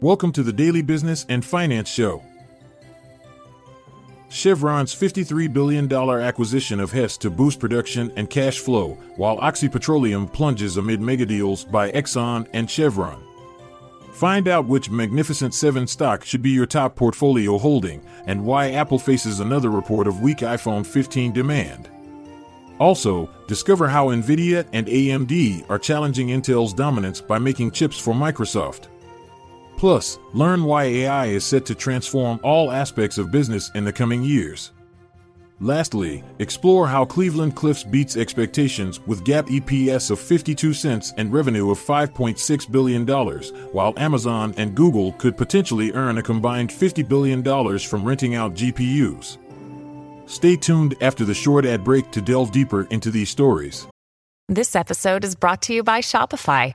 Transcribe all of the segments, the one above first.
Welcome to the Daily Business and Finance Show. Chevron's $53 billion acquisition of Hess to boost production and cash flow, while Oxy Petroleum plunges amid megadeals by Exxon and Chevron. Find out which Magnificent Seven stock should be your top portfolio holding and why Apple faces another report of weak iPhone 15 demand. Also, discover how NVIDIA and AMD are challenging Intel's dominance by making chips for Microsoft. Plus, learn why AI is set to transform all aspects of business in the coming years. Lastly, explore how Cleveland Cliffs beats expectations with GAAP EPS of 52 cents and revenue of $5.6 billion, while Amazon and Google could potentially earn a combined $50 billion from renting out GPUs. Stay tuned after the short ad break to delve deeper into these stories. This episode is brought to you by Shopify.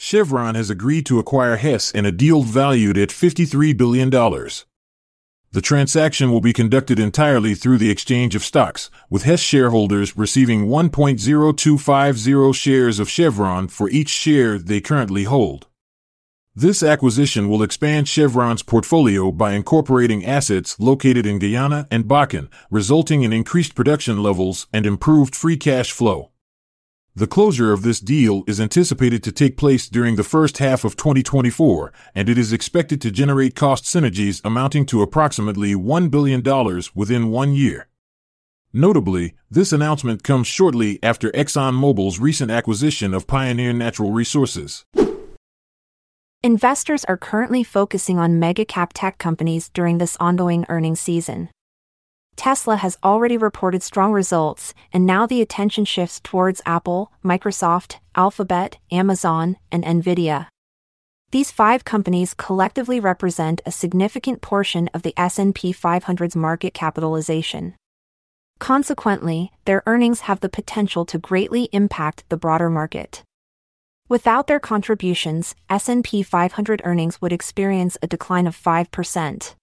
Chevron has agreed to acquire Hess in a deal valued at $53 billion. The transaction will be conducted entirely through the exchange of stocks, with Hess shareholders receiving 1.0250 shares of Chevron for each share they currently hold. This acquisition will expand Chevron's portfolio by incorporating assets located in Guyana and Bakken, resulting in increased production levels and improved free cash flow. The closure of this deal is anticipated to take place during the first half of 2024, and it is expected to generate cost synergies amounting to approximately $1 billion within one year. Notably, this announcement comes shortly after ExxonMobil's recent acquisition of Pioneer Natural Resources. Investors are currently focusing on mega cap tech companies during this ongoing earnings season. Tesla has already reported strong results, and now the attention shifts towards Apple, Microsoft, Alphabet, Amazon, and Nvidia. These five companies collectively represent a significant portion of the S&P 500's market capitalization. Consequently, their earnings have the potential to greatly impact the broader market. Without their contributions, S&P 500 earnings would experience a decline of 5%.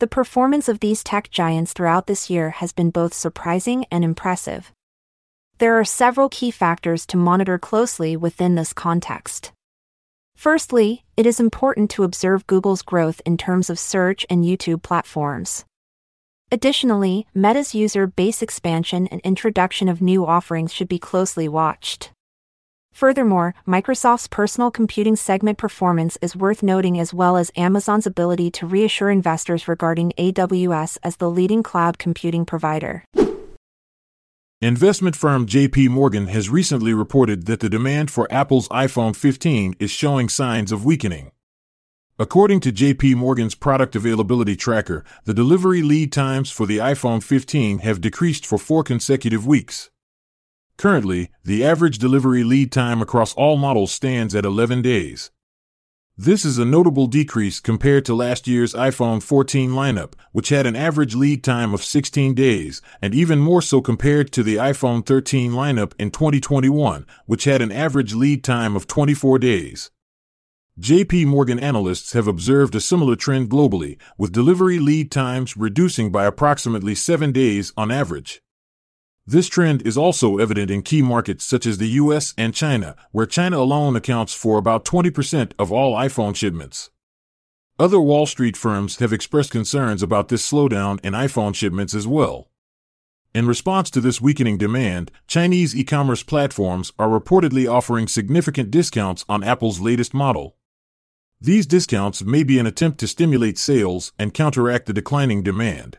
The performance of these tech giants throughout this year has been both surprising and impressive. There are several key factors to monitor closely within this context. Firstly, it is important to observe Google's growth in terms of search and YouTube platforms. Additionally, Meta's user base expansion and introduction of new offerings should be closely watched. Furthermore, Microsoft's personal computing segment performance is worth noting as well as Amazon's ability to reassure investors regarding AWS as the leading cloud computing provider. Investment firm JP Morgan has recently reported that the demand for Apple's iPhone 15 is showing signs of weakening. According to JP Morgan's product availability tracker, the delivery lead times for the iPhone 15 have decreased for four consecutive weeks. Currently, the average delivery lead time across all models stands at 11 days. This is a notable decrease compared to last year's iPhone 14 lineup, which had an average lead time of 16 days, and even more so compared to the iPhone 13 lineup in 2021, which had an average lead time of 24 days. JP Morgan analysts have observed a similar trend globally, with delivery lead times reducing by approximately 7 days on average. This trend is also evident in key markets such as the US and China, where China alone accounts for about 20% of all iPhone shipments. Other Wall Street firms have expressed concerns about this slowdown in iPhone shipments as well. In response to this weakening demand, Chinese e commerce platforms are reportedly offering significant discounts on Apple's latest model. These discounts may be an attempt to stimulate sales and counteract the declining demand.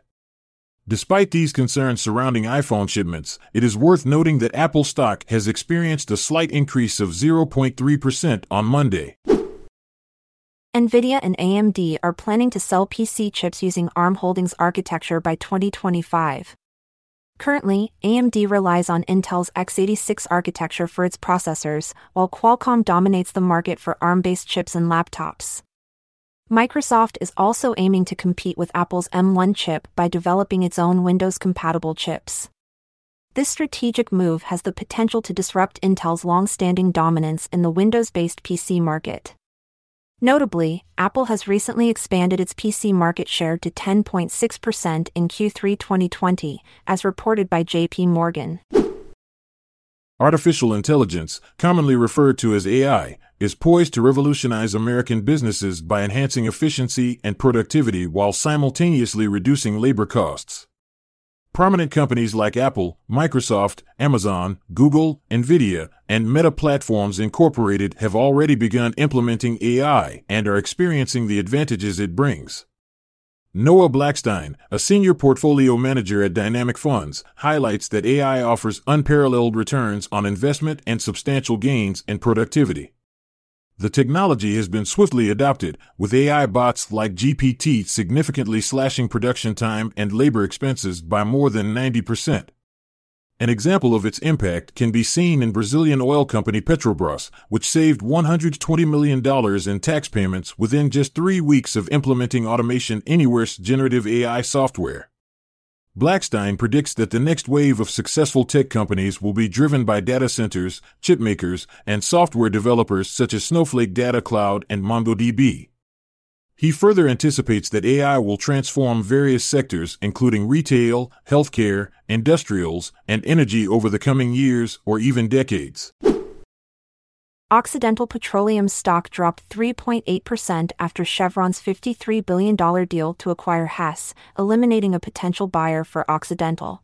Despite these concerns surrounding iPhone shipments, it is worth noting that Apple stock has experienced a slight increase of 0.3% on Monday. NVIDIA and AMD are planning to sell PC chips using ARM Holdings architecture by 2025. Currently, AMD relies on Intel's x86 architecture for its processors, while Qualcomm dominates the market for ARM based chips and laptops. Microsoft is also aiming to compete with Apple's M1 chip by developing its own Windows compatible chips. This strategic move has the potential to disrupt Intel's long standing dominance in the Windows based PC market. Notably, Apple has recently expanded its PC market share to 10.6% in Q3 2020, as reported by JP Morgan. Artificial intelligence, commonly referred to as AI, is poised to revolutionize American businesses by enhancing efficiency and productivity while simultaneously reducing labor costs. Prominent companies like Apple, Microsoft, Amazon, Google, Nvidia, and Meta Platforms Incorporated have already begun implementing AI and are experiencing the advantages it brings. Noah Blackstein, a senior portfolio manager at Dynamic Funds, highlights that AI offers unparalleled returns on investment and substantial gains in productivity. The technology has been swiftly adopted, with AI bots like GPT significantly slashing production time and labor expenses by more than 90%. An example of its impact can be seen in Brazilian oil company Petrobras, which saved $120 million in tax payments within just three weeks of implementing Automation Anywhere's generative AI software. Blackstein predicts that the next wave of successful tech companies will be driven by data centers, chipmakers, and software developers such as Snowflake Data Cloud and MongoDB. He further anticipates that AI will transform various sectors, including retail, healthcare, industrials, and energy over the coming years or even decades. Occidental Petroleum stock dropped 3.8% after Chevron's $53 billion deal to acquire Hess, eliminating a potential buyer for Occidental.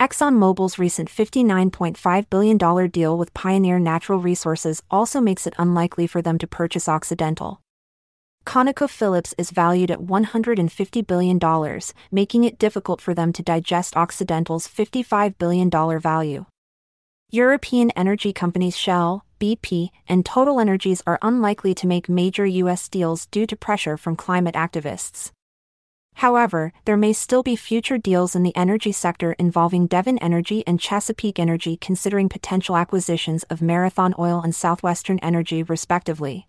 ExxonMobil's recent $59.5 billion deal with Pioneer Natural Resources also makes it unlikely for them to purchase Occidental. ConocoPhillips is valued at $150 billion, making it difficult for them to digest Occidental's $55 billion value. European energy companies Shell, BP, and Total Energies are unlikely to make major U.S. deals due to pressure from climate activists. However, there may still be future deals in the energy sector involving Devon Energy and Chesapeake Energy considering potential acquisitions of Marathon Oil and Southwestern Energy, respectively.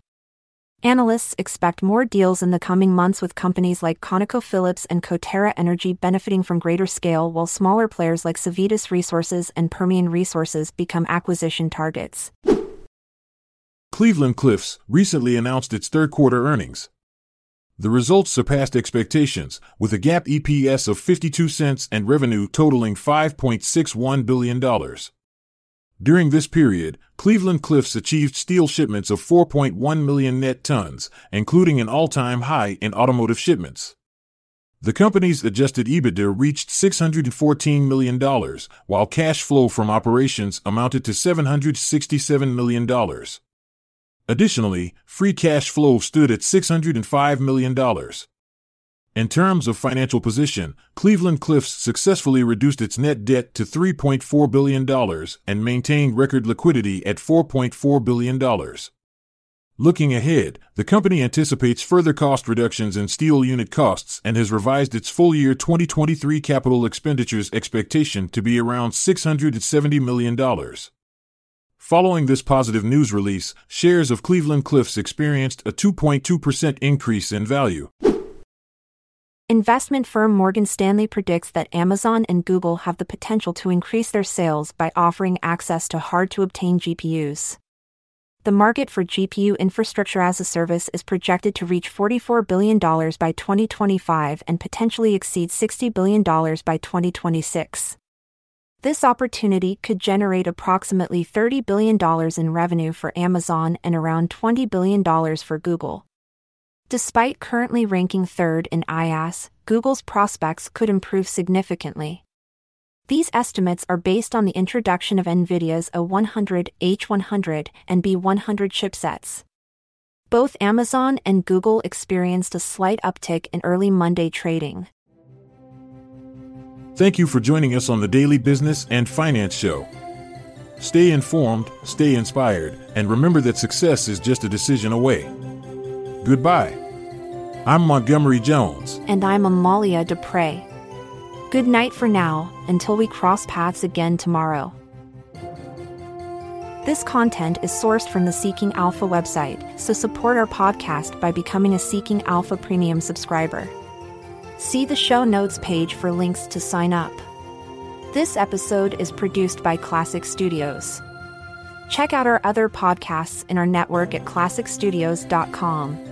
Analysts expect more deals in the coming months with companies like ConocoPhillips and Coterra Energy benefiting from greater scale while smaller players like Civitas Resources and Permian Resources become acquisition targets. Cleveland Cliffs recently announced its third quarter earnings. The results surpassed expectations, with a GAAP EPS of 52 cents and revenue totaling $5.61 billion. During this period, Cleveland Cliffs achieved steel shipments of 4.1 million net tons, including an all time high in automotive shipments. The company's adjusted EBITDA reached $614 million, while cash flow from operations amounted to $767 million. Additionally, free cash flow stood at $605 million. In terms of financial position, Cleveland Cliffs successfully reduced its net debt to $3.4 billion and maintained record liquidity at $4.4 billion. Looking ahead, the company anticipates further cost reductions in steel unit costs and has revised its full year 2023 capital expenditures expectation to be around $670 million. Following this positive news release, shares of Cleveland Cliffs experienced a 2.2% increase in value. Investment firm Morgan Stanley predicts that Amazon and Google have the potential to increase their sales by offering access to hard to obtain GPUs. The market for GPU infrastructure as a service is projected to reach $44 billion by 2025 and potentially exceed $60 billion by 2026. This opportunity could generate approximately $30 billion in revenue for Amazon and around $20 billion for Google. Despite currently ranking third in IaaS, Google's prospects could improve significantly. These estimates are based on the introduction of NVIDIA's A100, H100, and B100 chipsets. Both Amazon and Google experienced a slight uptick in early Monday trading. Thank you for joining us on the Daily Business and Finance Show. Stay informed, stay inspired, and remember that success is just a decision away. Goodbye. I'm Montgomery Jones. And I'm Amalia Dupre. Good night for now, until we cross paths again tomorrow. This content is sourced from the Seeking Alpha website, so support our podcast by becoming a Seeking Alpha Premium subscriber. See the show notes page for links to sign up. This episode is produced by Klassic Studios. Check out our other podcasts in our network at klassicstudios.com.